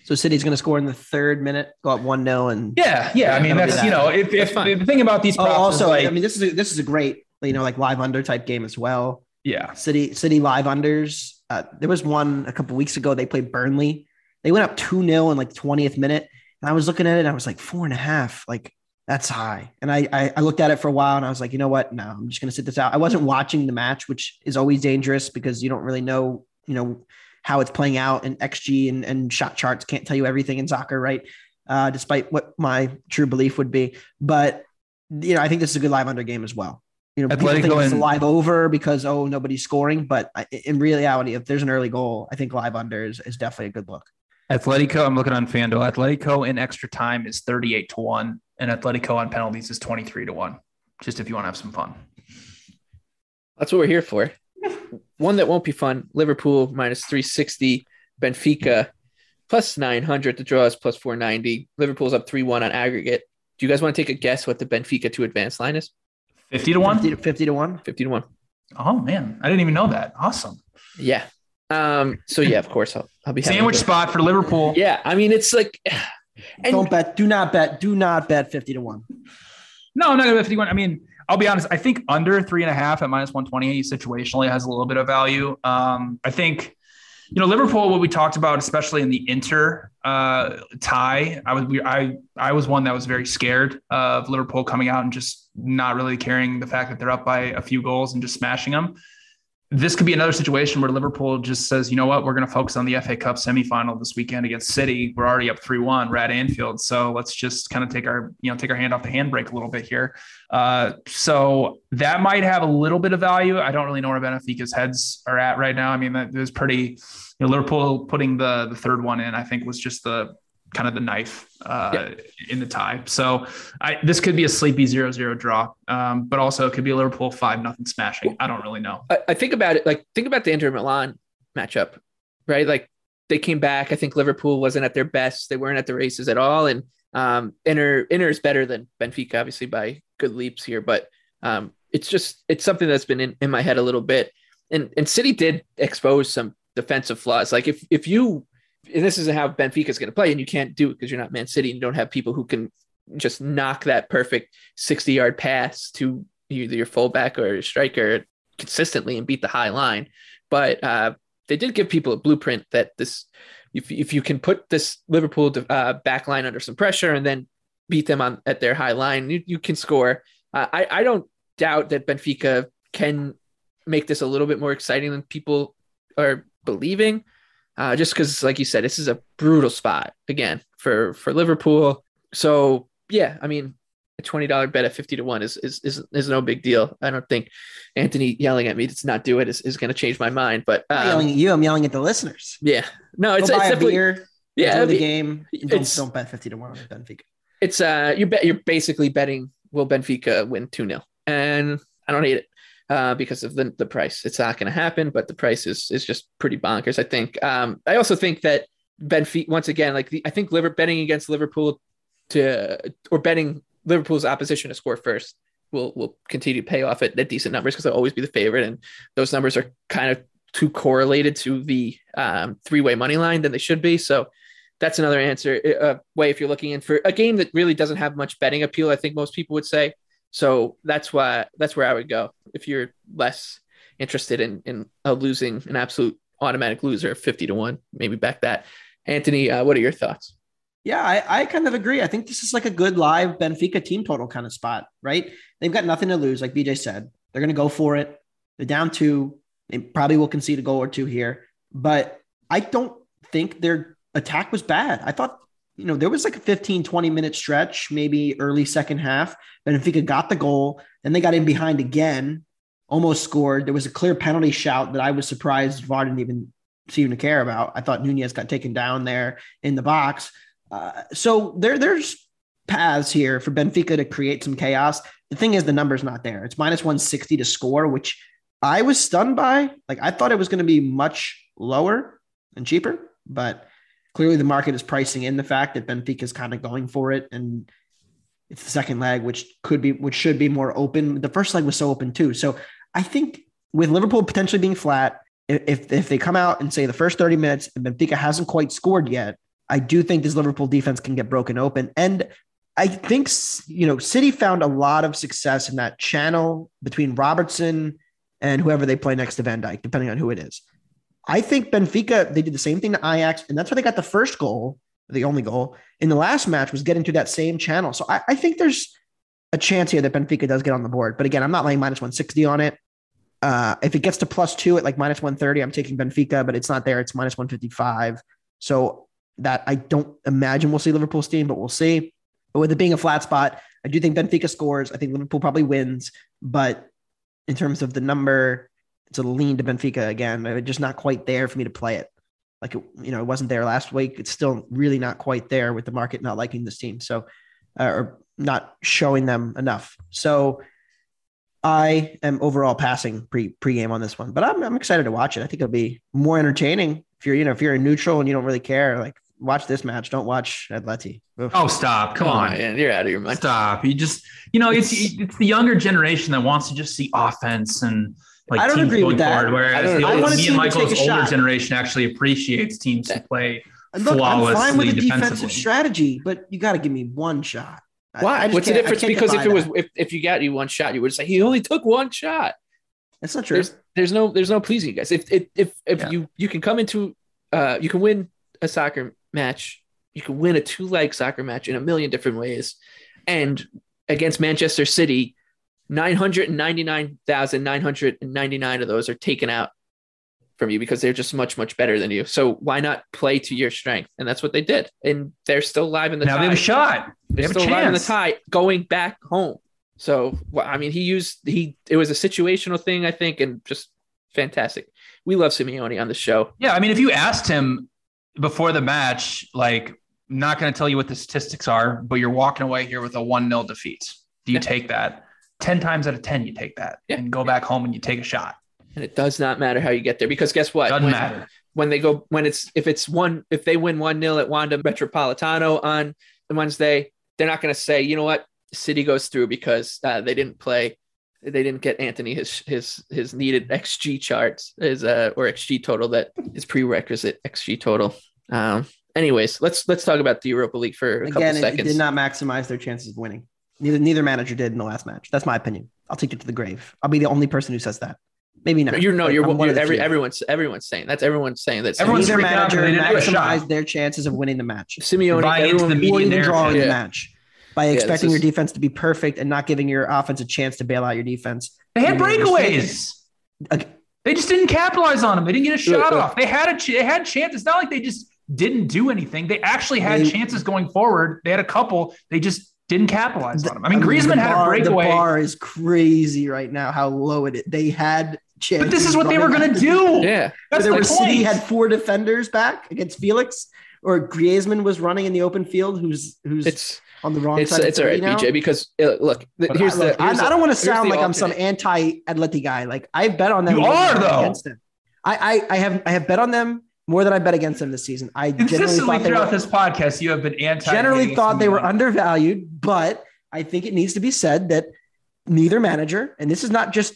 [SPEAKER 6] So City's going to score in the third minute, go up one 0 and
[SPEAKER 5] yeah, yeah. I mean, that's that. you know, if, if, if, the thing about these
[SPEAKER 6] oh, also, like, I mean, this is a, this is a great you know like live under type game as well.
[SPEAKER 5] Yeah,
[SPEAKER 6] City City live unders. Uh, there was one a couple weeks ago. They played Burnley. They went up two 0 in like 20th minute, and I was looking at it. and I was like four and a half. Like that's high. And I, I, I looked at it for a while and I was like, you know what? No, I'm just gonna sit this out. I wasn't watching the match, which is always dangerous because you don't really know, you know, how it's playing out and XG and, and shot charts can't tell you everything in soccer, right? Uh, despite what my true belief would be. But you know, I think this is a good live under game as well. You know, Atletico people think it's a live over because oh nobody's scoring, but in reality, if there's an early goal, I think live under is, is definitely a good look.
[SPEAKER 5] Atletico, I'm looking on FanDuel. Atletico in extra time is 38 to 1 and Atletico on penalties is 23 to 1. Just if you want to have some fun.
[SPEAKER 4] That's what we're here for. One that won't be fun Liverpool minus 360, Benfica plus 900. The draw is plus 490. Liverpool's up 3 1 on aggregate. Do you guys want to take a guess what the Benfica to advance line is?
[SPEAKER 5] 50 to 1?
[SPEAKER 6] 50 to, 50 to 1.
[SPEAKER 4] 50 to 1.
[SPEAKER 5] Oh, man. I didn't even know that. Awesome.
[SPEAKER 4] Yeah. Um, so yeah, of course I'll, I'll be
[SPEAKER 5] sandwich spot for Liverpool.
[SPEAKER 4] Yeah, I mean it's like
[SPEAKER 6] and Don't bet. Do not bet. Do not bet 50 to 1.
[SPEAKER 5] No, I'm not going to bet 51. I mean, I'll be honest. I think under three and a half at minus 120 situationally has a little bit of value. Um, I think, you know, Liverpool, what we talked about, especially in the Inter uh, tie, I was, we, I, I was one that was very scared of Liverpool coming out and just not really caring the fact that they're up by a few goals and just smashing them this could be another situation where Liverpool just says, you know what, we're going to focus on the FA Cup semifinal this weekend against City. We're already up three one. We're at Anfield, so let's just kind of take our you know take our hand off the handbrake a little bit here. Uh, so that might have a little bit of value. I don't really know where Benfica's heads are at right now. I mean, that was pretty. You know, Liverpool putting the the third one in, I think, was just the kind of the knife uh, yeah. in the tie. So I, this could be a sleepy zero zero draw, um, but also it could be a Liverpool five nothing smashing. I don't really know.
[SPEAKER 4] I, I, think about it like think about the Inter Milan matchup, right? Like they came back. I think Liverpool wasn't at their best. They weren't at the races at all, and um, Inter Inter is better than Benfica, obviously by good leaps here, but um, it's just it's something that's been in, in my head a little bit. And and City did expose some defensive flaws. Like if if you and this isn't how Benfica is going to play, and you can't do it because you're not Man City and you don't have people who can just knock that perfect 60 yard pass to either your fullback or your striker consistently and beat the high line. But uh, they did give people a blueprint that this, if, if you can put this Liverpool uh, back line under some pressure and then beat them on at their high line, you, you can score. Uh, I, I don't doubt that Benfica can make this a little bit more exciting than people are believing uh, just because, like you said, this is a brutal spot again for for Liverpool. So yeah, I mean, a twenty dollar bet at fifty to one is, is is is no big deal. I don't think Anthony yelling at me to not do it is, is going to change my mind. But
[SPEAKER 6] um, I'm yelling at you, I'm yelling at the listeners.
[SPEAKER 4] Yeah, no, it's,
[SPEAKER 6] Go
[SPEAKER 4] it's
[SPEAKER 6] definitely beer,
[SPEAKER 4] yeah
[SPEAKER 6] the game. Don't, don't bet fifty to one on Benfica.
[SPEAKER 4] It's uh, you bet you're basically betting will Benfica win two 0 and I don't hate it uh, because of the, the price. It's not going to happen, but the price is is just pretty bonkers. I think. Um, I also think that Benfica once again, like the, I think Liver betting against Liverpool to or betting Liverpool's opposition to score first will will continue to pay off at, at decent numbers because they'll always be the favorite, and those numbers are kind of too correlated to the um, three way money line than they should be. So that's another answer uh, way if you're looking in for a game that really doesn't have much betting appeal. I think most people would say. So that's why that's where I would go if you're less interested in in uh, losing an absolute automatic loser, fifty to one. Maybe back that. Anthony, uh, what are your thoughts?
[SPEAKER 6] Yeah, I, I kind of agree. I think this is like a good live Benfica team total kind of spot, right? They've got nothing to lose, like BJ said. They're going to go for it. They're down two. They probably will concede a goal or two here, but I don't think their attack was bad. I thought, you know, there was like a 15, 20 minute stretch, maybe early second half. Benfica got the goal. Then they got in behind again, almost scored. There was a clear penalty shout that I was surprised VAR didn't even seem to care about. I thought Nunez got taken down there in the box. Uh, so there, there's paths here for Benfica to create some chaos. The thing is, the number's not there. It's minus 160 to score, which I was stunned by. Like, I thought it was going to be much lower and cheaper, but clearly the market is pricing in the fact that Benfica is kind of going for it. And it's the second leg, which could be, which should be more open. The first leg was so open too. So I think with Liverpool potentially being flat, if, if they come out and say the first 30 minutes and Benfica hasn't quite scored yet, I do think this Liverpool defense can get broken open. And I think, you know, City found a lot of success in that channel between Robertson and whoever they play next to Van Dijk, depending on who it is. I think Benfica, they did the same thing to Ajax, and that's where they got the first goal, the only goal in the last match was getting to that same channel. So I, I think there's a chance here that Benfica does get on the board. But again, I'm not laying minus 160 on it. Uh, if it gets to plus two at like minus 130, I'm taking Benfica, but it's not there. It's minus 155. So that I don't imagine we'll see Liverpool steam, but we'll see. But with it being a flat spot, I do think Benfica scores. I think Liverpool probably wins. But in terms of the number, it's a lean to Benfica again. It's just not quite there for me to play it. Like, it, you know, it wasn't there last week. It's still really not quite there with the market not liking this team. So, uh, or not showing them enough. So, I am overall passing pre pre-game on this one, but I'm, I'm excited to watch it. I think it'll be more entertaining if you're, you know, if you're a neutral and you don't really care, like watch this match. Don't watch Atleti.
[SPEAKER 5] Oof. Oh, stop! Come, on,
[SPEAKER 4] man. you're out of your mind.
[SPEAKER 5] Stop! You just, you know, it's it's the younger generation that wants to just see offense and like
[SPEAKER 6] I don't
[SPEAKER 5] teams
[SPEAKER 6] agree
[SPEAKER 5] going
[SPEAKER 6] with that.
[SPEAKER 5] forward. Whereas
[SPEAKER 6] I don't-
[SPEAKER 5] the
[SPEAKER 6] I want a
[SPEAKER 5] me and
[SPEAKER 6] take
[SPEAKER 5] Michael's
[SPEAKER 6] a
[SPEAKER 5] older
[SPEAKER 6] shot.
[SPEAKER 5] generation actually appreciates teams who play
[SPEAKER 6] And Look, I'm fine with the defensive strategy, but you got to give me one shot.
[SPEAKER 4] Why?
[SPEAKER 6] I just
[SPEAKER 4] What's the difference? Because if
[SPEAKER 6] defy
[SPEAKER 4] it was if, if you got you one shot, you would say he only took one shot.
[SPEAKER 6] that's not true.
[SPEAKER 4] There's there's no there's no pleasing you guys. If if if, if
[SPEAKER 6] Yeah.
[SPEAKER 4] you you can come into uh you can win a soccer match, you can win a two leg soccer match in a million different ways, and against Manchester City, nine hundred and ninety nine thousand nine hundred and ninety nine of those are taken out from you because they're just much much better than you. So why not play to your strength? And that's what they did, and they're still live in the
[SPEAKER 5] now
[SPEAKER 4] tie.
[SPEAKER 5] they have a shot. They
[SPEAKER 4] They're
[SPEAKER 5] have a
[SPEAKER 4] still alive in the tie going back home. So, well, I mean, he used he. It was a situational thing, I think, and just fantastic. We love Simeone on the show.
[SPEAKER 5] Yeah, I mean, if you asked him before the match, like, not going to tell you what the statistics are, but you're walking away here with a one 0 defeat. Do you take that? Ten times out of ten, you take that
[SPEAKER 4] Yeah.
[SPEAKER 5] and go back home and you take a shot.
[SPEAKER 4] And it does not matter how you get there because guess what?
[SPEAKER 5] Doesn't
[SPEAKER 4] when,
[SPEAKER 5] matter.
[SPEAKER 4] when they go when it's if it's one if they win one 0 at Wanda Metropolitano on the Wednesday, they're not going to say you know what City goes through because uh, they didn't play. They didn't get Anthony his his his needed XG charts his uh or XG total that is prerequisite XG total. Um. Anyways, let's let's talk about the Europa League for a couple
[SPEAKER 6] Again, it, it
[SPEAKER 4] seconds.
[SPEAKER 6] did not maximize their chances of winning. Neither neither manager did in the last match. That's my opinion. I'll take it to the grave. I'll be the only person who says that. Maybe not.
[SPEAKER 4] you're no,
[SPEAKER 6] but
[SPEAKER 4] you're,
[SPEAKER 6] one
[SPEAKER 4] you're
[SPEAKER 6] of
[SPEAKER 4] every, everyone's everyone's saying that's everyone's saying that.
[SPEAKER 5] Everyone's their
[SPEAKER 6] manager
[SPEAKER 5] because they didn't have a shot.
[SPEAKER 6] maximized their chances of winning the match.
[SPEAKER 4] Simeone,
[SPEAKER 5] Buying into
[SPEAKER 4] everyone,
[SPEAKER 5] the
[SPEAKER 6] or
[SPEAKER 5] media
[SPEAKER 6] even drawing
[SPEAKER 5] narrative.
[SPEAKER 6] the match by expecting your
[SPEAKER 4] is-
[SPEAKER 6] defense to be perfect and not giving your offense a chance to bail out your defense.
[SPEAKER 5] They had
[SPEAKER 6] You made a mistake.
[SPEAKER 5] breakaways.
[SPEAKER 6] Okay.
[SPEAKER 5] They just didn't capitalize on them. They didn't get a shot
[SPEAKER 4] Look,
[SPEAKER 5] off. They had a ch- they had chances. It's not like they just didn't do anything. They actually had
[SPEAKER 6] They-
[SPEAKER 5] chances going forward. They had a couple. They just didn't capitalize on them. I mean,
[SPEAKER 6] the
[SPEAKER 5] Griezmann had a breakaway.
[SPEAKER 6] The bar is crazy right now. How low it is. They had chances.
[SPEAKER 5] But this is what they were going to do.
[SPEAKER 4] Yeah,
[SPEAKER 5] That's
[SPEAKER 6] there
[SPEAKER 5] the
[SPEAKER 6] were
[SPEAKER 5] point.
[SPEAKER 6] City had four defenders back against Felix, or Griezmann was running in the open field. Who's who's
[SPEAKER 4] it's
[SPEAKER 6] on the wrong
[SPEAKER 4] it's
[SPEAKER 6] side?
[SPEAKER 4] it's
[SPEAKER 6] of
[SPEAKER 4] all right,
[SPEAKER 6] three now?
[SPEAKER 4] BJ. Because uh, look, th- here's
[SPEAKER 6] I,
[SPEAKER 4] the.
[SPEAKER 6] look, I,
[SPEAKER 4] here's
[SPEAKER 6] I don't want to sound
[SPEAKER 4] the
[SPEAKER 6] like I'm some anti-Atleti guy. Like I bet on them.
[SPEAKER 5] You are, though.
[SPEAKER 6] Against them. I, I I have I have bet on them more than I bet against them this season. I generally
[SPEAKER 5] Consistently throughout
[SPEAKER 6] were,
[SPEAKER 5] this podcast, you have been anti.
[SPEAKER 6] generally thought they were undervalued, but I think it needs to be said that neither manager, and this is not just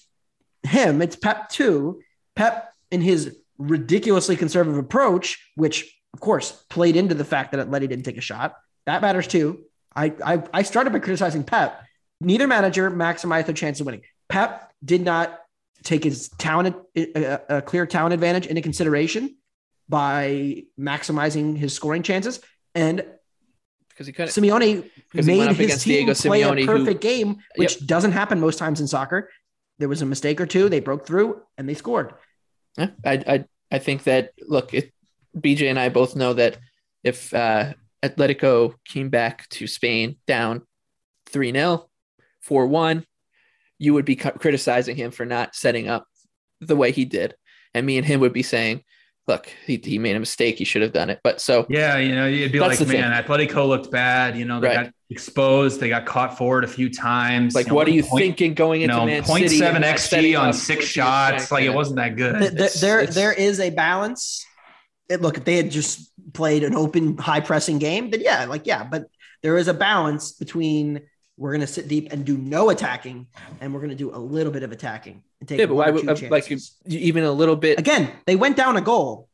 [SPEAKER 6] him, it's Pep too. Pep in his ridiculously conservative approach, which of course, played into the fact that Atleti didn't take a shot. That matters too. I, I, I started by criticizing Pep. Neither manager maximized their chance of winning. Pep did not take his talent, a, a clear talent advantage into consideration by maximizing his scoring chances. And
[SPEAKER 4] because he couldn't.
[SPEAKER 6] Simeone made his team
[SPEAKER 4] Diego
[SPEAKER 6] play
[SPEAKER 4] Simeone,
[SPEAKER 6] a
[SPEAKER 4] who-
[SPEAKER 6] perfect game, which doesn't happen most times in soccer. There was a mistake or two. They broke through and they scored.
[SPEAKER 4] Yeah, I, I, I think that look, it, BJ and I both know that if uh, Atletico came back to Spain down 3 0, 4 1, you would be criticizing him for not setting up the way he did. And me and him would be saying, look, he, he made a mistake. He should have done it. But so,
[SPEAKER 5] Yeah, you know, you'd be
[SPEAKER 4] That's
[SPEAKER 5] like,
[SPEAKER 4] the thing.
[SPEAKER 5] man, Atletico looked bad. You know, they
[SPEAKER 4] Right.
[SPEAKER 5] got exposed. They got caught forward a few times.
[SPEAKER 4] like,
[SPEAKER 5] You know,
[SPEAKER 4] what are you
[SPEAKER 5] point-
[SPEAKER 4] thinking going
[SPEAKER 5] You
[SPEAKER 4] into
[SPEAKER 5] know,
[SPEAKER 4] Man
[SPEAKER 5] point
[SPEAKER 4] City?
[SPEAKER 5] seven
[SPEAKER 4] and not setting
[SPEAKER 5] xG on six shots.
[SPEAKER 4] strength
[SPEAKER 5] Like it wasn't that good.
[SPEAKER 6] Th- th-
[SPEAKER 4] It's-
[SPEAKER 6] there,
[SPEAKER 4] it's-
[SPEAKER 6] there is a balance. It, look, if they had just played an open, high pressing game, then yeah, like yeah, but there is a balance between we're going to sit deep and do no attacking, and we're going to do a little bit of attacking and take
[SPEAKER 4] Yeah, but
[SPEAKER 6] one
[SPEAKER 4] why
[SPEAKER 6] or
[SPEAKER 4] would
[SPEAKER 6] two
[SPEAKER 4] uh, like
[SPEAKER 6] chances.
[SPEAKER 4] even a little bit?
[SPEAKER 6] again? They went down a goal,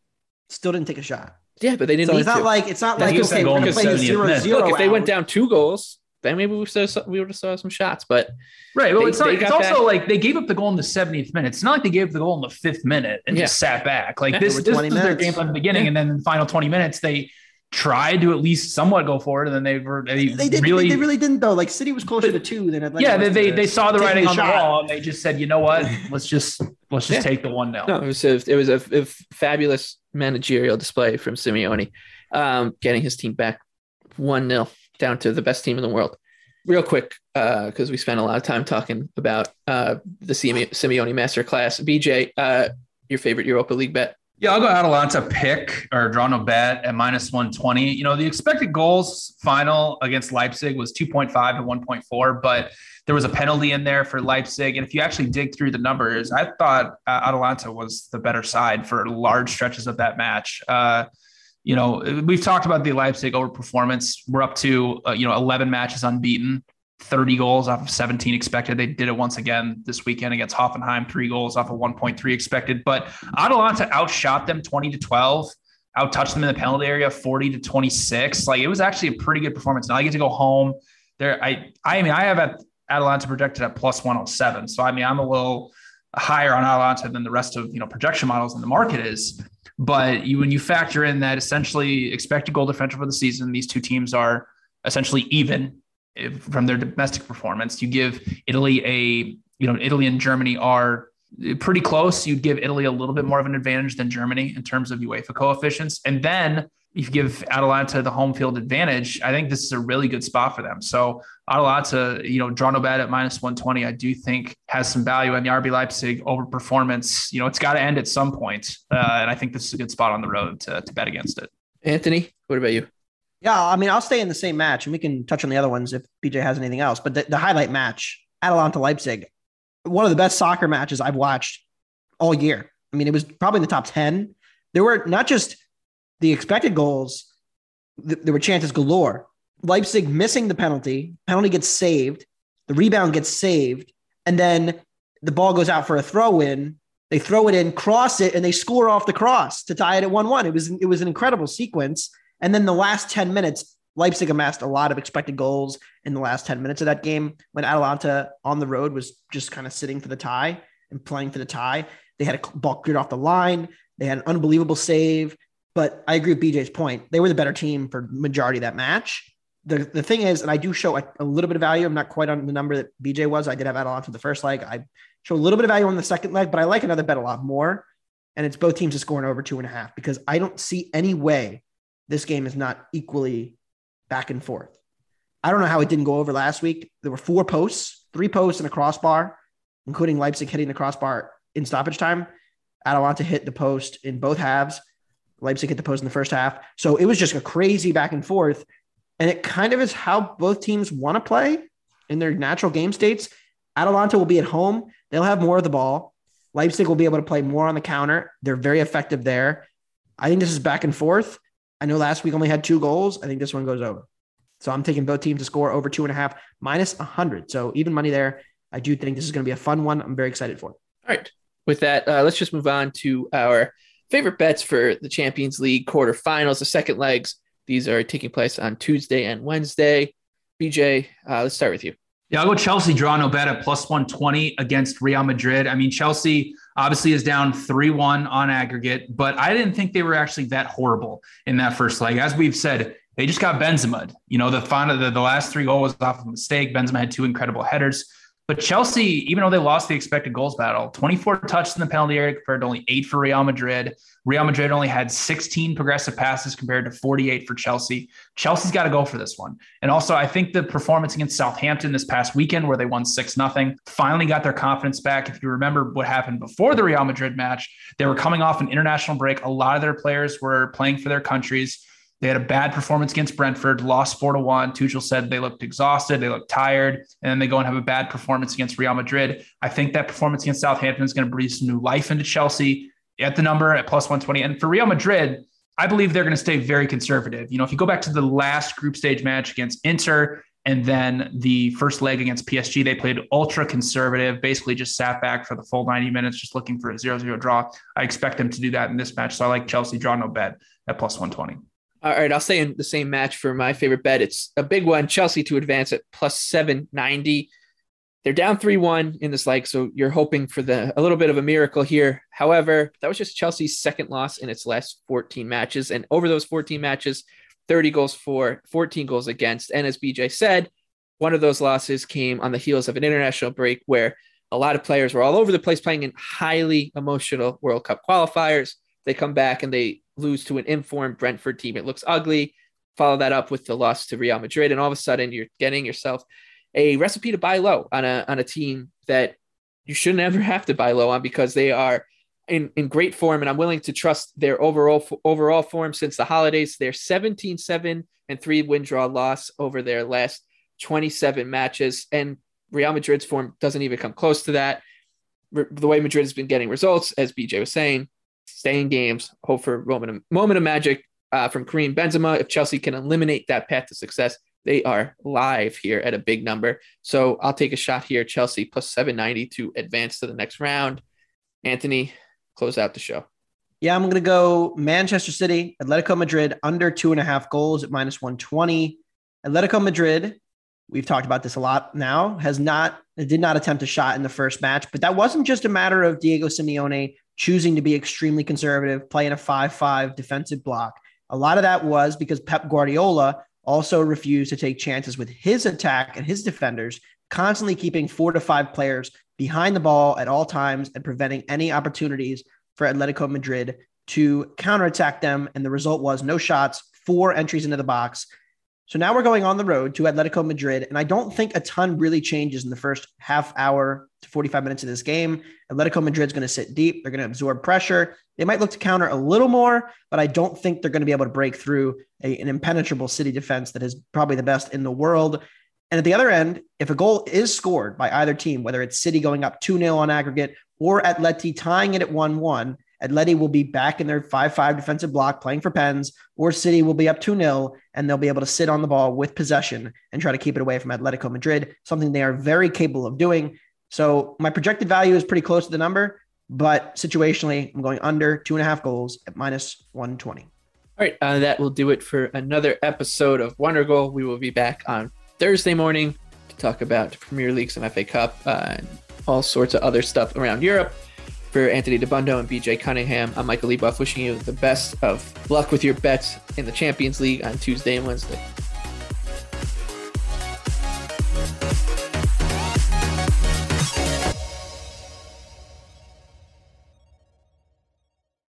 [SPEAKER 6] still didn't take a shot.
[SPEAKER 4] Yeah, but they didn't
[SPEAKER 6] So
[SPEAKER 4] need
[SPEAKER 6] it's not
[SPEAKER 4] to.
[SPEAKER 6] like it's not
[SPEAKER 5] Yeah,
[SPEAKER 6] like
[SPEAKER 5] he was
[SPEAKER 6] okay, we're going to play the zero
[SPEAKER 5] minute.
[SPEAKER 6] zero.
[SPEAKER 4] Look, if they went down two goals, then maybe we still we would have saw some shots. But
[SPEAKER 5] Right. Well,
[SPEAKER 4] They-
[SPEAKER 5] it's, not, it's also
[SPEAKER 4] back-
[SPEAKER 5] like they gave up the goal in the 70th minute. It's not like they gave up the goal in the fifth minute and
[SPEAKER 4] Yeah.
[SPEAKER 5] just sat back. Like
[SPEAKER 4] Yeah,
[SPEAKER 5] this,
[SPEAKER 6] over
[SPEAKER 5] this
[SPEAKER 6] 20
[SPEAKER 5] was their
[SPEAKER 6] minutes.
[SPEAKER 5] game plan at the beginning, and then in the final 20 minutes, they tried to at least somewhat go forward, and then they were they,
[SPEAKER 6] they did
[SPEAKER 5] really,
[SPEAKER 6] they really didn't though. Like City was closer to two than Atletico.
[SPEAKER 5] yeah, they, they they saw the
[SPEAKER 6] taking
[SPEAKER 5] writing on the
[SPEAKER 6] shot.
[SPEAKER 5] wall, and they just said, you know what, let's just let's just
[SPEAKER 4] Yeah.
[SPEAKER 5] take the one nil.
[SPEAKER 4] no, it was a, it was a, a fabulous managerial display from Simeone, um, getting his team back one 0 down to the best team in the world. Real quick, because we spent a lot of time talking about uh, the Sime- Simeone masterclass. BJ, uh, your favorite Europa League bet?
[SPEAKER 5] Yeah, I'll go Atalanta pick or draw no bet at minus 120. You know, the expected goals final against Leipzig was 2.5 to 1.4, but there was a penalty in there for Leipzig. And if you actually dig through the numbers, I thought uh, Atalanta was the better side for large stretches of that match. Uh, you know, we've talked about the Leipzig overperformance. We're up to, uh, you know, 11 matches unbeaten. 30 goals off of 17 expected. They did it once again this weekend against Hoffenheim, three goals off of 1.3 expected. But Atalanta outshot them 20 to 12, outtouched them in the penalty area 40 to 26. Like it was actually a pretty good performance. Now I get to go home. There, I I mean, I have at Atalanta projected at plus 107. So I mean, I'm a little higher on Atalanta than the rest of you know projection models in the market is. But you when you factor in that essentially expected goal differential for the season, these two teams are essentially even from their domestic performance. You give Italy a, you know, Italy and Germany are pretty close. You'd give Italy a little bit more of an advantage than Germany in terms of UEFA coefficients. And then if you give Atalanta the home field advantage, I think this is a really good spot for them. So Atalanta, you know, draw no bet at minus 120, I do think has some value. And the RB Leipzig overperformance, you know, it's got to end at some point. Uh, and I think this is a good spot on the road to, to bet against it.
[SPEAKER 4] Anthony, what about you?
[SPEAKER 6] Yeah, I mean, I'll stay in the same match, and we can touch on the other ones if BJ has anything else. But the, the highlight match, Atalanta Leipzig, one of the best soccer matches I've watched all year. I mean, it was probably in the top ten. There were not just the expected goals; th- there were chances galore. Leipzig missing the penalty, penalty gets saved, the rebound gets saved, and then the ball goes out for a throw in. They throw it in, cross it, and they score off the cross to tie it at one-one. It was it was an incredible sequence. And then the last 10 minutes, Leipzig amassed a lot of expected goals in the last 10 minutes of that game when Atalanta on the road was just kind of sitting for the tie and playing for the tie. They had a ball cleared off the line. They had an unbelievable save. But I agree with BJ's point. They were the better team for majority of that match. The, the thing is, and I do show a, a little bit of value. I'm not quite on the number that BJ was. I did have Atalanta the first leg. I show a little bit of value on the second leg, but I like another bet a lot more. And it's both teams to scoring over two and a half because I don't see any way this game is not equally back and forth. I don't know how it didn't go over last week. There were four posts, three posts and a crossbar, including Leipzig hitting the crossbar in stoppage time. Atalanta hit the post in both halves. Leipzig hit the post in the first half. So it was just a crazy back and forth. And it kind of is how both teams want to play in their natural game states. Atalanta will be at home. They'll have more of the ball. Leipzig will be able to play more on the counter. They're very effective there. I think this is back and forth. I know last week only had two goals. I think this one goes over. So I'm taking both teams to score over two and a half, minus 100. So even money there. I do think this is going to be a fun one. I'm very excited for it.
[SPEAKER 4] All right. With that, uh, let's just move on to our favorite bets for the Champions League quarterfinals, the second legs. These are taking place on Tuesday and Wednesday. BJ, uh, let's start with you.
[SPEAKER 5] Yeah, I'll go Chelsea draw no bet at plus 120 against Real Madrid. I mean, Chelsea obviously is down 3 1 on aggregate, but I didn't think they were actually that horrible in that first leg. As we've said, they just got Benzema. You know, the final, the, the last three goals was off a mistake. Benzema had two incredible headers. But Chelsea, even though they lost the expected goals battle, 24 touches in the penalty area compared to only eight for Real Madrid. Real Madrid only had 16 progressive passes compared to 48 for Chelsea. Chelsea's got to go for this one. And also, I think the performance against Southampton this past weekend, where they won 6 0, finally got their confidence back. If you remember what happened before the Real Madrid match, they were coming off an international break. A lot of their players were playing for their countries. They had a bad performance against Brentford, lost four to one. Tuchel said they looked exhausted, they looked tired, and then they go and have a bad performance against Real Madrid. I think that performance against Southampton is going to breathe some new life into Chelsea at the number at plus 120. And for Real Madrid, I believe they're going to stay very conservative. You know, if you go back to the last group stage match against Inter and then the first leg against PSG, they played ultra conservative, basically just sat back for the full 90 minutes, just looking for a 0 0 draw. I expect them to do that in this match. So I like Chelsea draw no bet at plus 120.
[SPEAKER 4] All right, I'll say in the same match for my favorite bet. It's a big one. Chelsea to advance at plus 790. They're down 3 1 in this leg, so you're hoping for the a little bit of a miracle here. However, that was just Chelsea's second loss in its last 14 matches. And over those 14 matches, 30 goals for, 14 goals against. And as BJ said, one of those losses came on the heels of an international break where a lot of players were all over the place playing in highly emotional World Cup qualifiers. They come back and they lose to an informed Brentford team. It looks ugly. Follow that up with the loss to Real Madrid, and all of a sudden you're getting yourself a recipe to buy low on a on a team that you shouldn't ever have to buy low on because they are in, in great form, and I'm willing to trust their overall overall form since the holidays. They're 17-7 and three win draw loss over their last 27 matches, and Real Madrid's form doesn't even come close to that. The way Madrid has been getting results, as BJ was saying, stay in games, hope for a moment of, moment of magic uh, from Karim Benzema. If Chelsea can eliminate that path to success, they are live here at a big number. So I'll take a shot here. Chelsea plus 790 to advance to the next round. Anthony, close out the show.
[SPEAKER 6] Yeah, I'm going to go Manchester City, Atletico Madrid under two and a half goals at minus 120. Atletico Madrid, we've talked about this a lot now, has not, did not attempt a shot in the first match, but that wasn't just a matter of Diego Simeone choosing to be extremely conservative, playing a 5 5 defensive block. A lot of that was because Pep Guardiola also refused to take chances with his attack and his defenders, constantly keeping four to five players behind the ball at all times and preventing any opportunities for Atletico Madrid to counterattack them. And the result was no shots, four entries into the box, so now we're going on the road to Atletico Madrid, and I don't think a ton really changes in the first half hour to 45 minutes of this game. Atletico Madrid's going to sit deep. They're going to absorb pressure. They might look to counter a little more, but I don't think they're going to be able to break through a, an impenetrable City defense that is probably the best in the world. And at the other end, if a goal is scored by either team, whether it's City going up 2 0 on aggregate or Atleti tying it at 1 1, Atleti will be back in their 5 5 defensive block playing for pens, or City will be up 2 0 and they'll be able to sit on the ball with possession and try to keep it away from Atletico Madrid, something they are very capable of doing. So my projected value is pretty close to the number, but situationally, I'm going under two and a half goals at minus 120. All
[SPEAKER 4] right, uh, that will do it for another episode of Wondergoal. We will be back on Thursday morning to talk about Premier League, some FA Cup, uh, and all sorts of other stuff around Europe. For Anthony Dabbundo and BJ Cunningham, I'm Michael Leboff wishing you the best of luck with your bets in the Champions League on Tuesday and Wednesday.